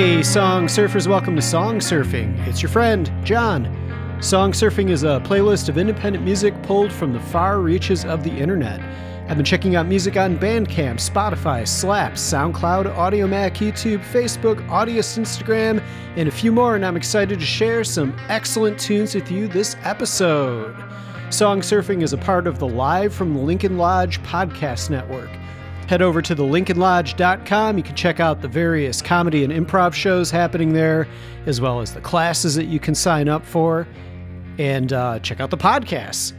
Hey, song surfers, welcome to Song Surfing. It's your friend, John. Song Surfing is a playlist of independent music pulled from the far reaches of the internet. I've been checking out music on Bandcamp, Spotify, Slap, SoundCloud, Audiomack, YouTube, Facebook, Audius, Instagram, and a few more, and I'm excited to share some excellent tunes with you this episode. Song Surfing is a part of the Live from the Lincoln Lodge podcast network. Head over to thelincolnlodge.com. You can check out the various comedy and improv shows happening there, as well as the classes that you can sign up for, and uh, check out the podcasts.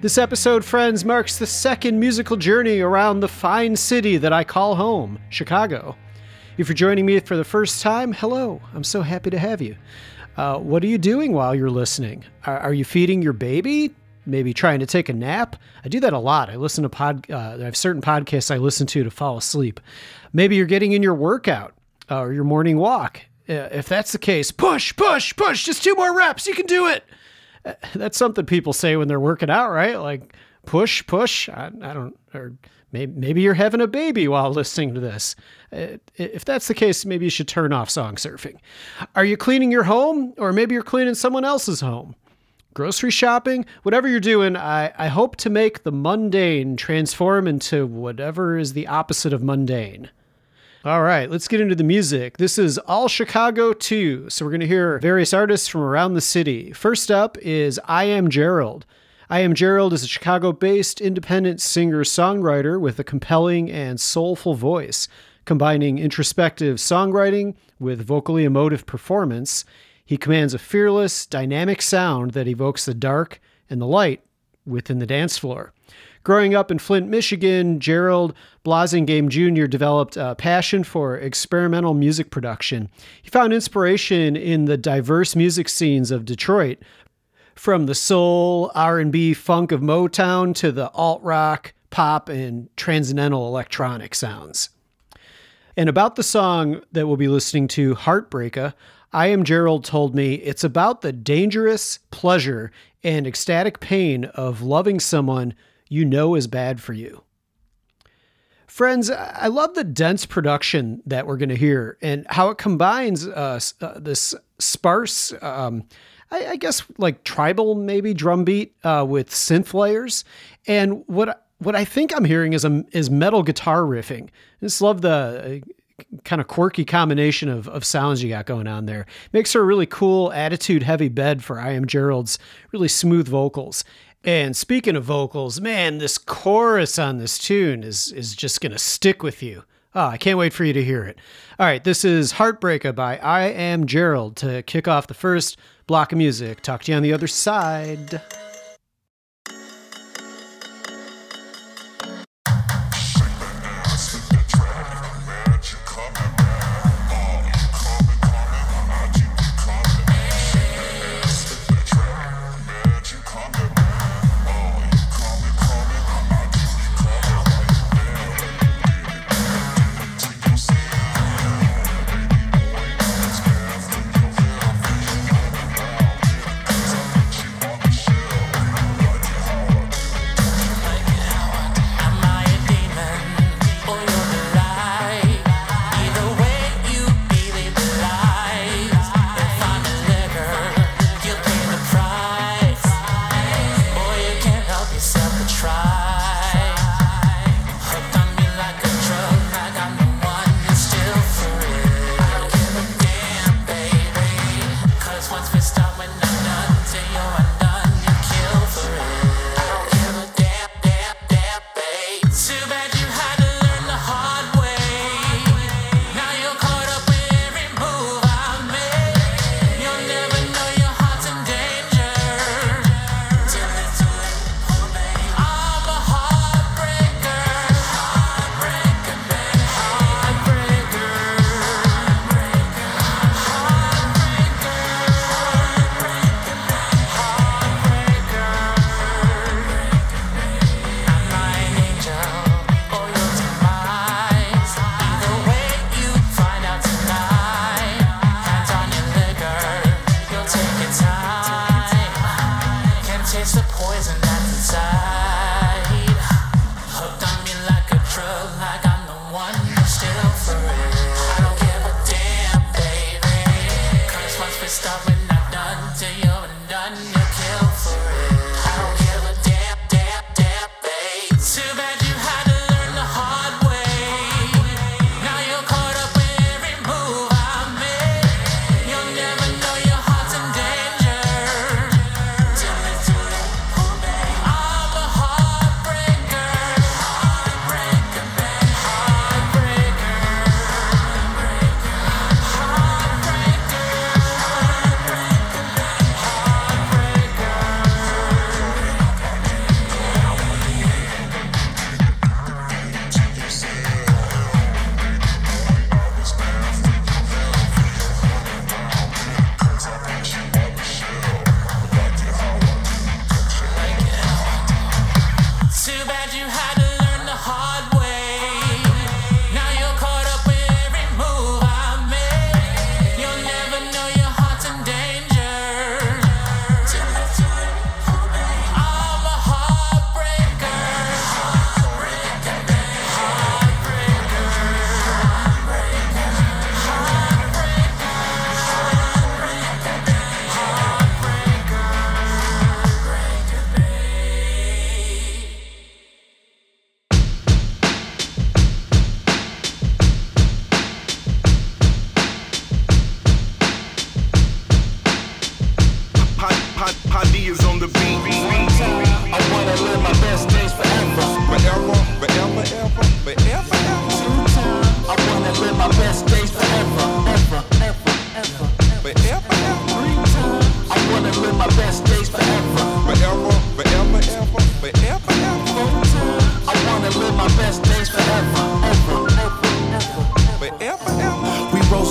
This episode, friends, marks the second musical journey around the fine city that I call home, Chicago. If you're joining me for the first time, hello. I'm so happy to have you. Uh, what are you doing while you're listening? Are, are you feeding your baby? Maybe trying to take a nap. I do that a lot. I listen to pod. Uh, I have certain podcasts I listen to to fall asleep. Maybe you're getting in your workout uh, or your morning walk. Uh, if that's the case, push, push, push. Just two more reps. You can do it. Uh, that's something people say when they're working out, right? Like push, push. I, I don't. Or maybe maybe you're having a baby while listening to this. Uh, if that's the case, maybe you should turn off song surfing. Are you cleaning your home, or maybe you're cleaning someone else's home? Grocery shopping, whatever you're doing, I, I hope to make the mundane transform into whatever is the opposite of mundane. All right, let's get into the music. This is All Chicago 2. So we're going to hear various artists from around the city. First up is I Am Gerald. I Am Gerald is a Chicago based independent singer songwriter with a compelling and soulful voice, combining introspective songwriting with vocally emotive performance. He commands a fearless, dynamic sound that evokes the dark and the light within the dance floor. Growing up in Flint, Michigan, Gerald Blasingame Jr. developed a passion for experimental music production. He found inspiration in the diverse music scenes of Detroit, from the soul, R&B, funk of Motown to the alt rock, pop, and transcendental electronic sounds. And about the song that we'll be listening to, Heartbreaker, I Am Gerald told me it's about the dangerous pleasure and ecstatic pain of loving someone you know is bad for you. Friends, I love the dense production that we're going to hear and how it combines uh, uh, this sparse, um, I, I, guess, like tribal maybe drum beat uh, with synth layers. And what what I think I'm hearing is a, is metal guitar riffing. I just love the kind of quirky combination of, of sounds you got going on there. Makes for a really cool attitude heavy bed for I Am Gerald's really smooth vocals. And speaking of vocals, man, this chorus on this tune is is just gonna stick with you. Oh, I can't wait for you to hear it. All right, this is Heartbreaker by I Am Gerald to kick off the first block of music. Talk to you on the other side.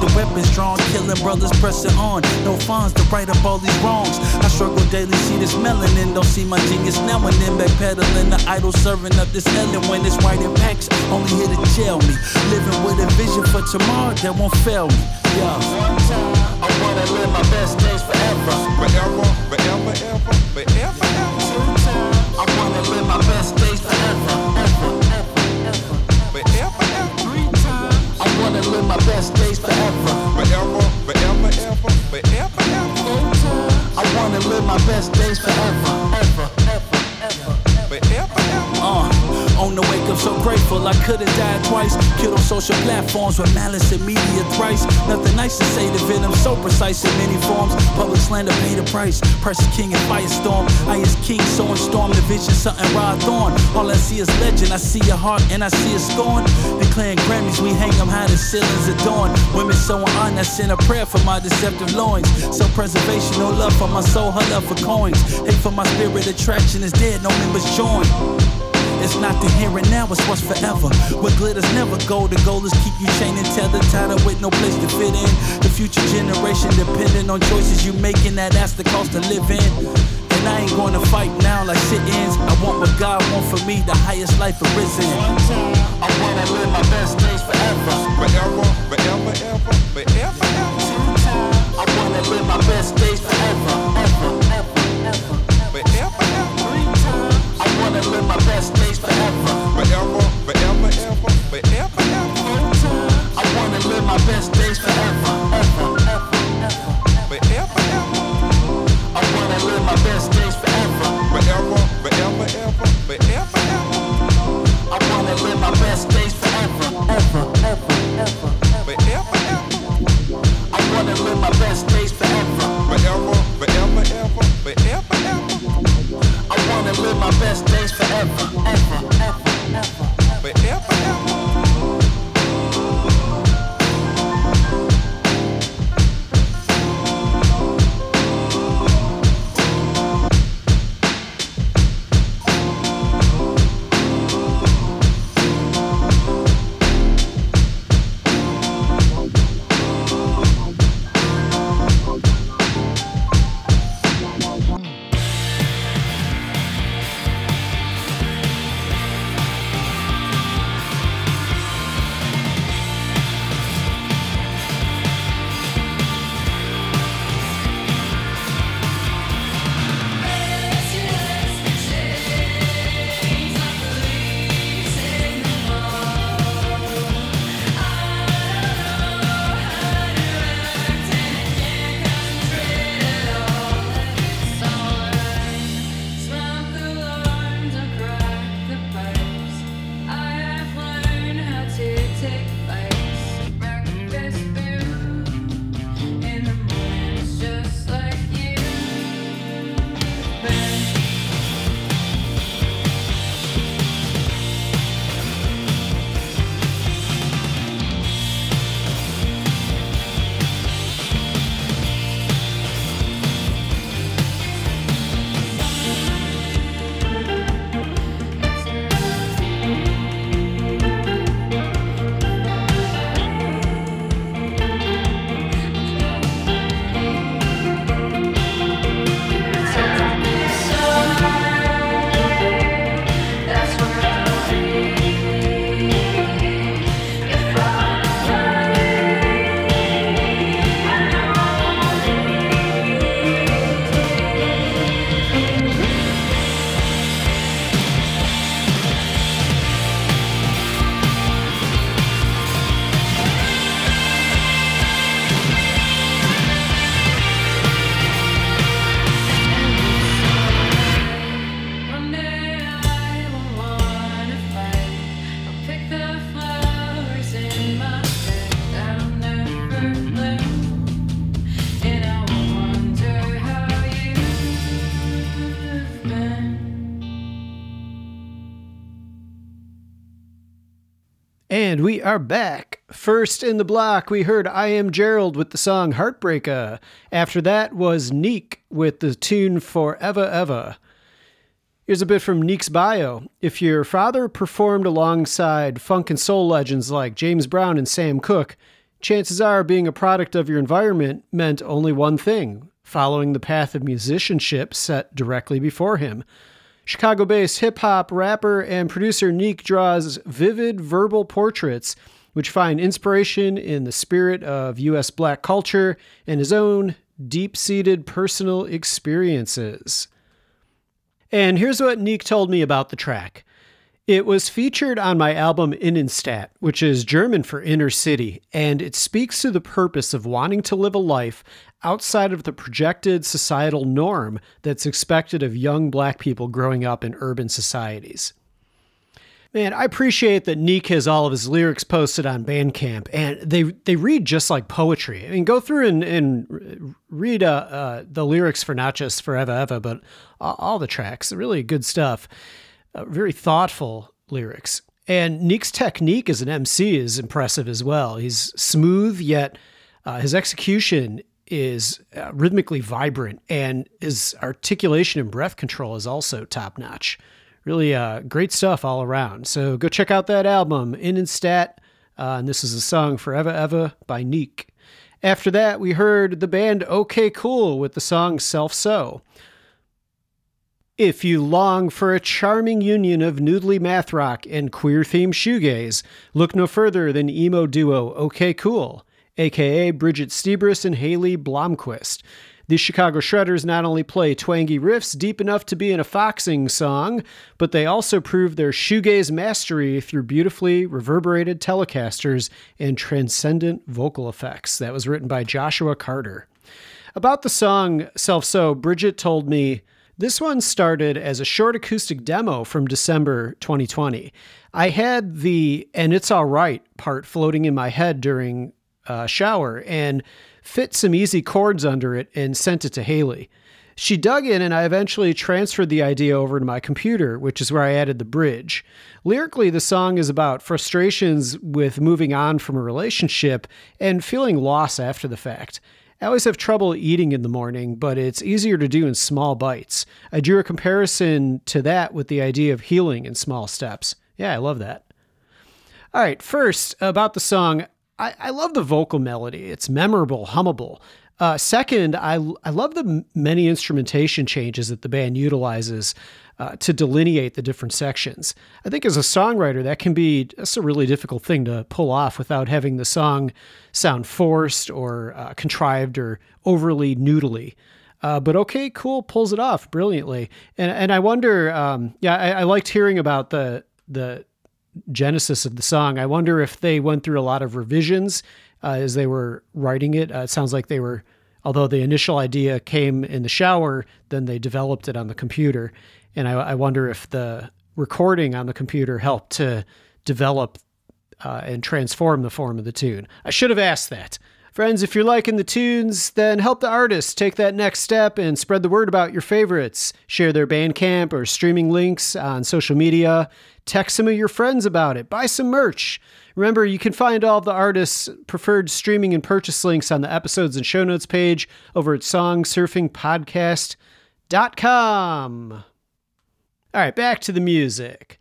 the weapons drawn, killing brothers pressing on. No funds to right up all these wrongs. I struggle daily, see this melanin, don't see my genius now and then. Backpedaling the idol, serving up this Ellen when it's white packs. only here to jail me. Living with a vision for tomorrow that won't fail me. Yeah. I wanna live my best days forever. Forever, forever, ever, forever, live my best days forever. The so grateful. I could've died twice. Killed on social platforms with malice and media thrice. Nothing nice to say. The venom so precise in many forms. Public slander paid a price. Press king and firestorm. I is king, so in storm the vision, something raw thorn. All I see is legend. I see your heart and I see a scorn. Declaring Grammys, we hang them high, the ceilings adorn. Women sewing on, I send a prayer for my deceptive loins. Self preservation, no love for my soul, her love for coins. Hate for my spirit, attraction is dead, no members join. It's not the here and now, it's what's forever. What glitters never gold. The goal is keep you chained and tethered, tied up with no place to fit in. The future generation depending on choices you making, that that's the cost to live in. And I ain't gonna fight now like shit ends. I want what God want for me, the highest life arisen. I wanna live my best days forever. Forever, forever, ever, forever, ever. I wanna live my best days forever, And we are back. First in the block, we heard I Am Gerald with the song Heartbreaker. After that was Neek with the tune Forever Ever. Here's a bit from Neek's bio. If your father performed alongside funk and soul legends like James Brown and Sam Cooke, chances are being a product of your environment meant only one thing following the path of musicianship set directly before him. Chicago based hip hop rapper and producer Neek draws vivid verbal portraits which find inspiration in the spirit of U.S. black culture and his own deep seated personal experiences. And here's what Neek told me about the track. It was featured on my album Innenstadt, which is German for inner city, and it speaks to the purpose of wanting to live a life outside of the projected societal norm that's expected of young black people growing up in urban societies. Man, I appreciate that Neek has all of his lyrics posted on Bandcamp, and they they read just like poetry. I mean, go through and, and read uh, uh, the lyrics for not just Forever Ever, but all the tracks. Really good stuff uh, very thoughtful lyrics. And Neek's technique as an MC is impressive as well. He's smooth, yet uh, his execution is uh, rhythmically vibrant, and his articulation and breath control is also top notch. Really uh, great stuff all around. So go check out that album, Innenstadt. Uh, and this is a song Forever Ever by Neek. After that, we heard the band OK Cool with the song Self So. If you long for a charming union of noodly math rock and queer themed shoegaze, look no further than emo duo OK Cool, aka Bridget Stiebrus and Haley Blomquist. The Chicago Shredders not only play twangy riffs deep enough to be in a foxing song, but they also prove their shoegaze mastery through beautifully reverberated Telecasters and transcendent vocal effects. That was written by Joshua Carter. About the song Self So, Bridget told me, this one started as a short acoustic demo from December 2020. I had the and it's all right part floating in my head during a shower and fit some easy chords under it and sent it to Haley. She dug in, and I eventually transferred the idea over to my computer, which is where I added the bridge. Lyrically, the song is about frustrations with moving on from a relationship and feeling loss after the fact. I always have trouble eating in the morning, but it's easier to do in small bites. I drew a comparison to that with the idea of healing in small steps. Yeah, I love that. All right, first, about the song, I, I love the vocal melody. It's memorable, hummable. Uh, second, I, I love the many instrumentation changes that the band utilizes uh, to delineate the different sections. I think as a songwriter, that can be that's a really difficult thing to pull off without having the song sound forced or uh, contrived or overly noodly. Uh, but OK Cool pulls it off brilliantly, and and I wonder, um, yeah, I, I liked hearing about the the genesis of the song. I wonder if they went through a lot of revisions uh, as they were writing it. Uh, it sounds like they were, although the initial idea came in the shower, then they developed it on the computer. And I, I wonder if the recording on the computer helped to develop uh, and transform the form of the tune. I should have asked that. Friends, if you're liking the tunes, then help the artists take that next step and spread the word about your favorites. Share their Bandcamp or streaming links on social media. Text some of your friends about it. Buy some merch. Remember, you can find all the artists' preferred streaming and purchase links on the episodes and show notes page over at songsurfingpodcast.com. All right, back to the music.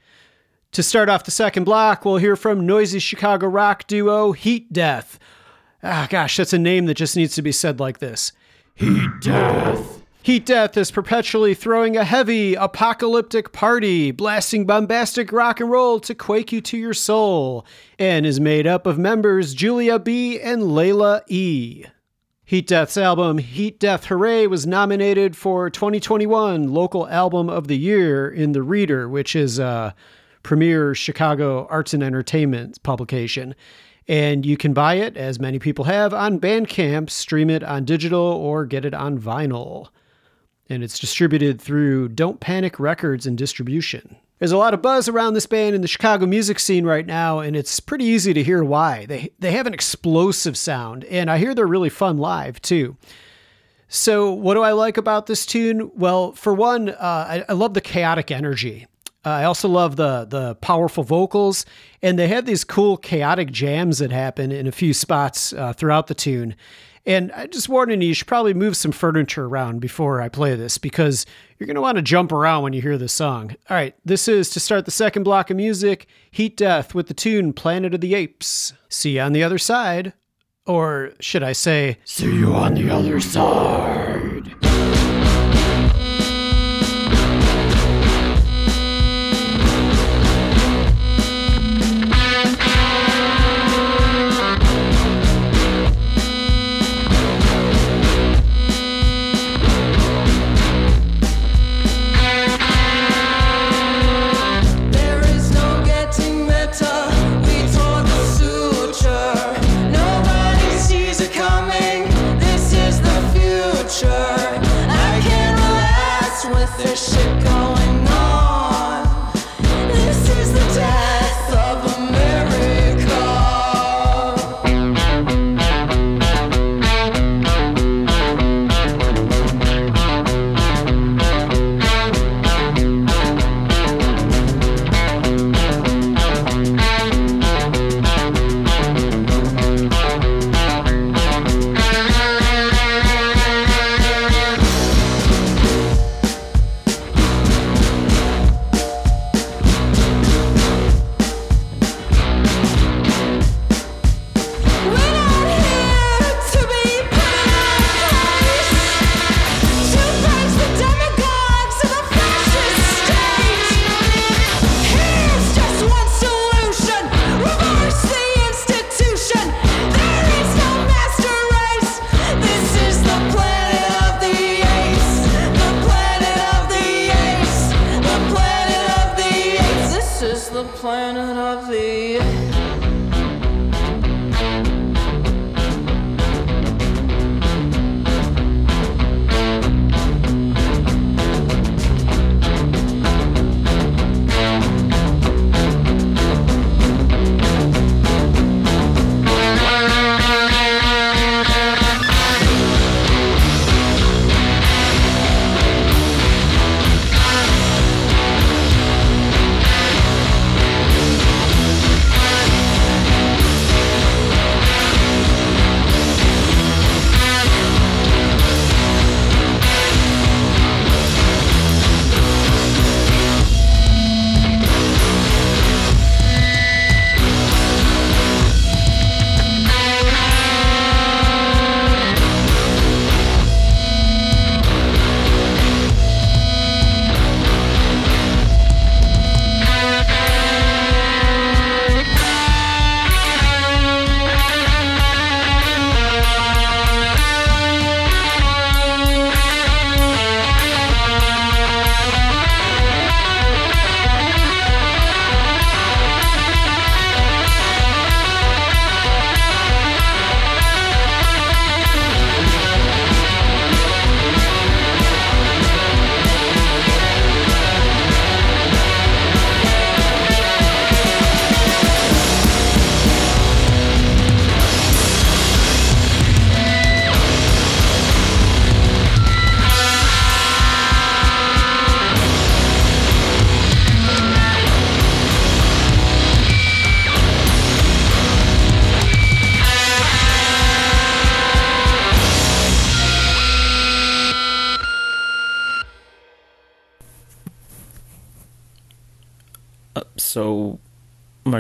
To start off the second block, we'll hear from noisy Chicago rock duo Heat Death. Ah, gosh, that's a name that just needs to be said like this Heat Death. Heat Death is perpetually throwing a heavy, apocalyptic party, blasting bombastic rock and roll to quake you to your soul, and is made up of members Julia B. and Layla E. Heat Death's album Heat Death Hooray was nominated for 2021 Local Album of the Year in The Reader, which is a premier Chicago arts and entertainment publication. And you can buy it, as many people have, on Bandcamp, stream it on digital, or get it on vinyl and it's distributed through Don't Panic Records and Distribution. There's a lot of buzz around this band in the Chicago music scene right now, and it's pretty easy to hear why. They they have an explosive sound, and I hear they're really fun live too. So, what do I like about this tune? Well, for one, uh, I, I love the chaotic energy. Uh, I also love the the powerful vocals, and they have these cool chaotic jams that happen in a few spots uh, throughout the tune. And I just warning you, you should probably move some furniture around before I play this because you're going to want to jump around when you hear this song. All right, this is to start the second block of music Heat Death with the tune Planet of the Apes. See you on the other side. Or should I say, see you on the other side.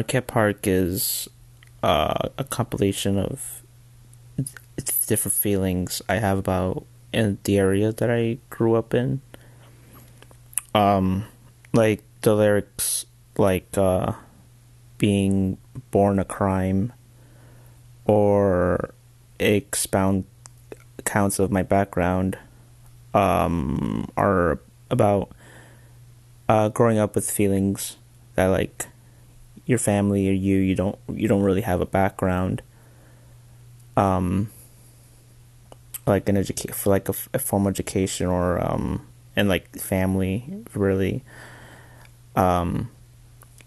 Marquette Park is uh, a compilation of different feelings I have about in the area that I grew up in. Um, like the lyrics, like uh, being born a crime, or expound accounts of my background, um, are about uh, growing up with feelings that like your family or you you don't you don't really have a background um like an education for like a, a formal education or um and like family really um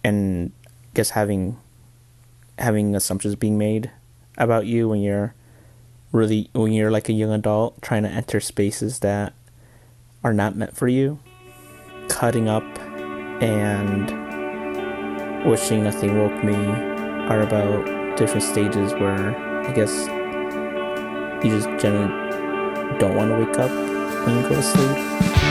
and I guess having having assumptions being made about you when you're really when you're like a young adult trying to enter spaces that are not meant for you cutting up and Wishing Nothing Woke Me are about different stages where I guess you just generally don't want to wake up when you go to sleep.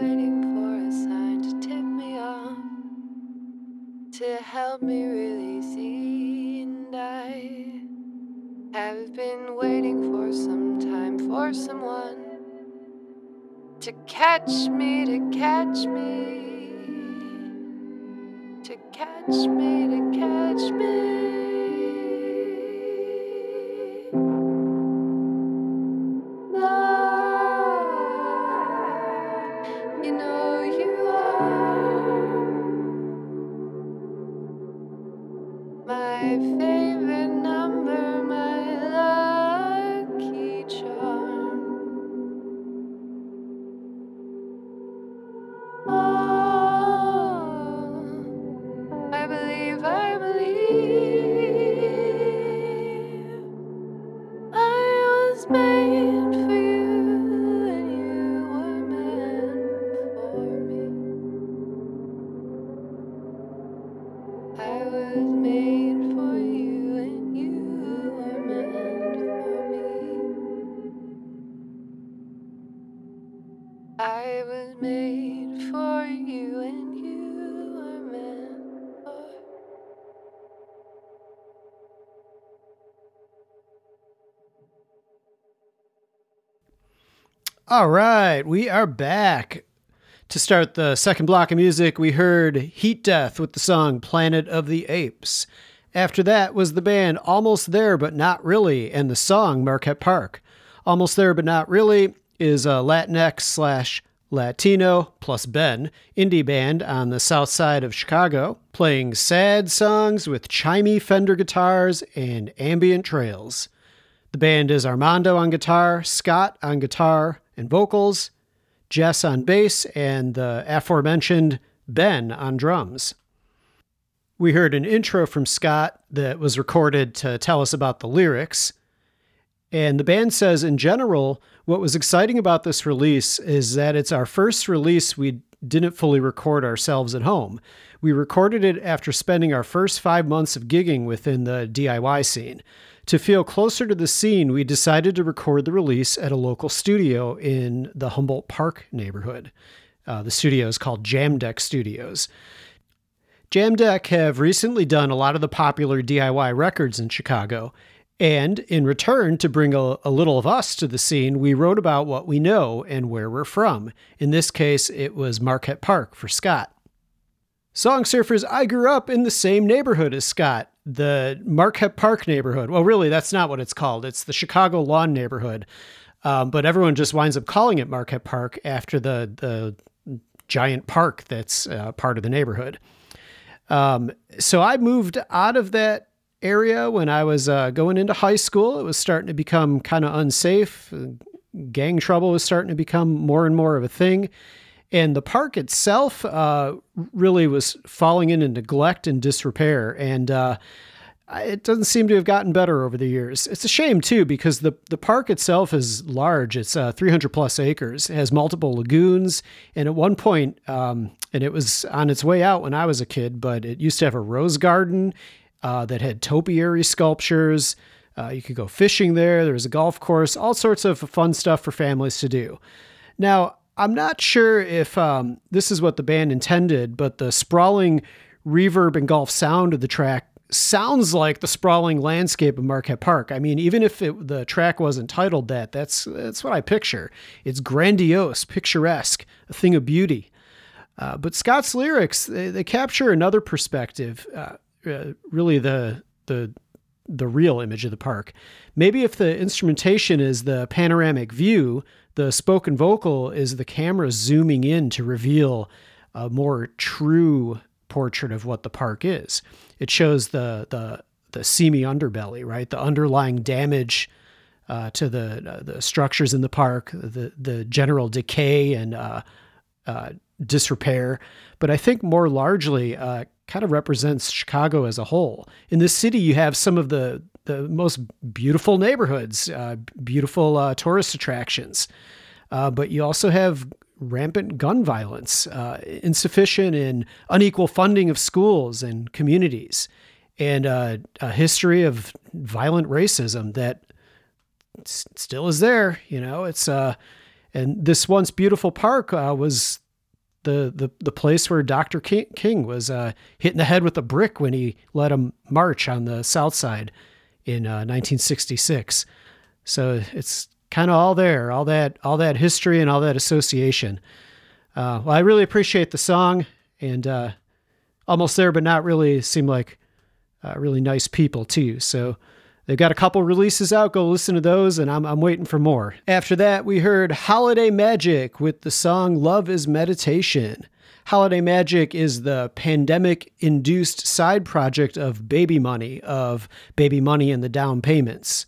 Waiting for a sign to tip me off, to help me really see, and I have been waiting for some time for someone to catch me, to catch me, to catch me, to catch me. I was made for you, and you were meant for All right, we are back. To start the second block of music, we heard Heat Death with the song Planet of the Apes. After that was the band Almost There But Not Really and the song Marquette Park. Almost There But Not Really is a Latinx slash Latino plus Ben indie band on the south side of Chicago, playing sad songs with chimey Fender guitars and ambient trails. The band is Armando on guitar, Scott on guitar and vocals, Jess on bass, and the aforementioned Ben on drums. We heard an intro from Scott that was recorded to tell us about the lyrics. And the band says, in general, what was exciting about this release is that it's our first release we didn't fully record ourselves at home. We recorded it after spending our first five months of gigging within the DIY scene. To feel closer to the scene, we decided to record the release at a local studio in the Humboldt Park neighborhood. Uh, the studio is called Jam Deck Studios. Jam Deck have recently done a lot of the popular DIY records in Chicago. And in return, to bring a, a little of us to the scene, we wrote about what we know and where we're from. In this case, it was Marquette Park for Scott. Song Surfers, I grew up in the same neighborhood as Scott, the Marquette Park neighborhood. Well, really, that's not what it's called. It's the Chicago Lawn neighborhood. Um, but everyone just winds up calling it Marquette Park after the, the giant park that's uh, part of the neighborhood. Um, so I moved out of that area when I was uh, going into high school. It was starting to become kind of unsafe. Gang trouble was starting to become more and more of a thing. And the park itself uh, really was falling into neglect and disrepair. And uh, it doesn't seem to have gotten better over the years. It's a shame, too, because the, the park itself is large. It's uh, 300 plus acres, it has multiple lagoons. And at one point, um, and it was on its way out when I was a kid, but it used to have a rose garden uh, that had topiary sculptures. Uh, you could go fishing there. There was a golf course, all sorts of fun stuff for families to do. Now, I'm not sure if um, this is what the band intended, but the sprawling reverb and golf sound of the track sounds like the sprawling landscape of Marquette Park. I mean, even if it, the track wasn't titled that, that's that's what I picture. It's grandiose, picturesque, a thing of beauty. Uh, but Scott's lyrics they, they capture another perspective, uh, uh, really the the the real image of the park. Maybe if the instrumentation is the panoramic view, the spoken vocal is the camera zooming in to reveal a more true portrait of what the park is. It shows the the the seamy underbelly, right? The underlying damage uh, to the uh, the structures in the park, the the general decay and uh, uh, disrepair. But I think more largely, uh, kind of represents Chicago as a whole. In this city, you have some of the the most beautiful neighborhoods, uh, beautiful uh, tourist attractions, uh, but you also have rampant gun violence, uh, insufficient and unequal funding of schools and communities, and uh, a history of violent racism that s- still is there. You know, it's uh, and this once beautiful park uh, was the, the the place where Dr. King, King was uh, hit in the head with a brick when he let him march on the South Side in uh, 1966. So it's kind of all there, all that all that history and all that association. Uh, well, I really appreciate the song and uh, almost there, but not really. Seem like uh, really nice people too. So they've got a couple releases out. Go listen to those, and I'm I'm waiting for more. After that, we heard Holiday Magic with the song "Love Is Meditation." Holiday Magic is the pandemic induced side project of Baby Money, of Baby Money and the Down Payments.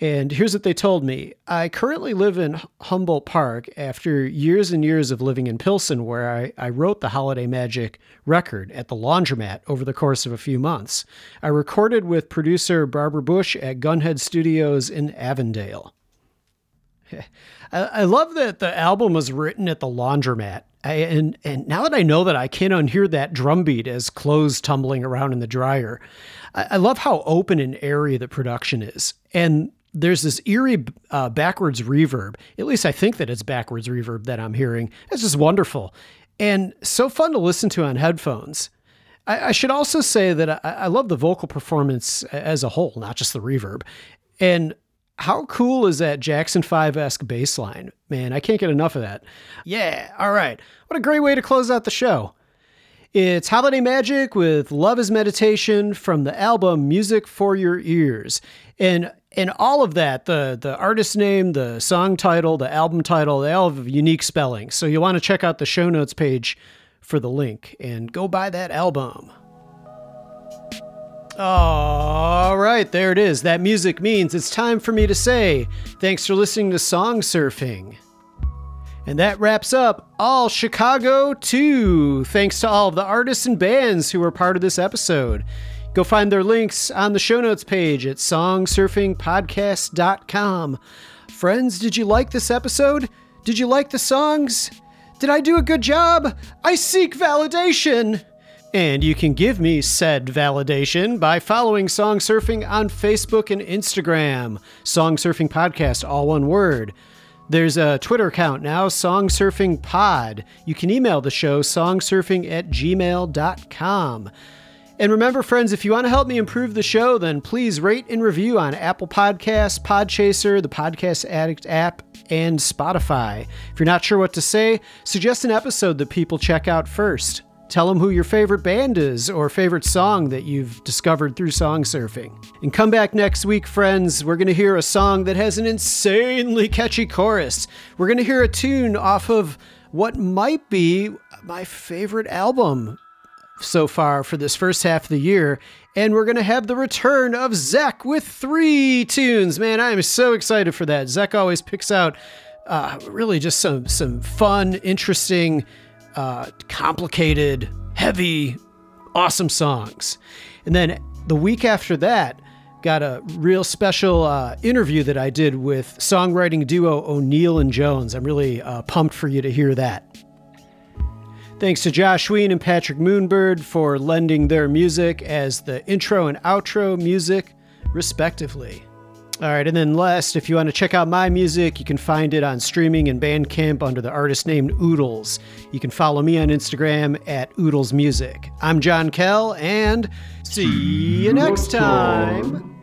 And here's what they told me I currently live in Humboldt Park after years and years of living in Pilsen, where I, I wrote the Holiday Magic record at the laundromat over the course of a few months. I recorded with producer Barbara Bush at Gunhead Studios in Avondale. I, I love that the album was written at the laundromat. I, and and now that I know that I can't unhear that drum beat as clothes tumbling around in the dryer, I, I love how open and airy the production is. And there's this eerie uh, backwards reverb. At least I think that it's backwards reverb that I'm hearing. It's just wonderful and so fun to listen to on headphones. I, I should also say that I, I love the vocal performance as a whole, not just the reverb. And how cool is that Jackson 5 esque bass line? Man, I can't get enough of that. Yeah, all right. What a great way to close out the show. It's Holiday Magic with Love is Meditation from the album Music for Your Ears. And and all of that, the the artist name, the song title, the album title, they all have unique spelling. So you'll want to check out the show notes page for the link and go buy that album. All right, there it is. That music means it's time for me to say thanks for listening to Song Surfing. And that wraps up All Chicago 2. Thanks to all of the artists and bands who were part of this episode. Go find their links on the show notes page at songsurfingpodcast.com. Friends, did you like this episode? Did you like the songs? Did I do a good job? I seek validation. And you can give me said validation by following Song Surfing on Facebook and Instagram. Song Surfing Podcast, all one word. There's a Twitter account now, Song Surfing Pod. You can email the show, songsurfing at gmail.com. And remember, friends, if you want to help me improve the show, then please rate and review on Apple Podcasts, Podchaser, the Podcast Addict app, and Spotify. If you're not sure what to say, suggest an episode that people check out first. Tell them who your favorite band is or favorite song that you've discovered through song surfing. And come back next week, friends. We're going to hear a song that has an insanely catchy chorus. We're going to hear a tune off of what might be my favorite album so far for this first half of the year. And we're going to have the return of Zek with three tunes. Man, I am so excited for that. Zek always picks out uh, really just some, some fun, interesting, uh, complicated, heavy, awesome songs. And then the week after that, got a real special uh, interview that I did with songwriting duo O'Neill and Jones. I'm really uh, pumped for you to hear that. Thanks to Josh Ween and Patrick Moonbird for lending their music as the intro and outro music, respectively. All right, and then last, if you want to check out my music, you can find it on streaming and Bandcamp under the artist named Oodles. You can follow me on Instagram at Oodles Music. I'm John Kell, and See you next time.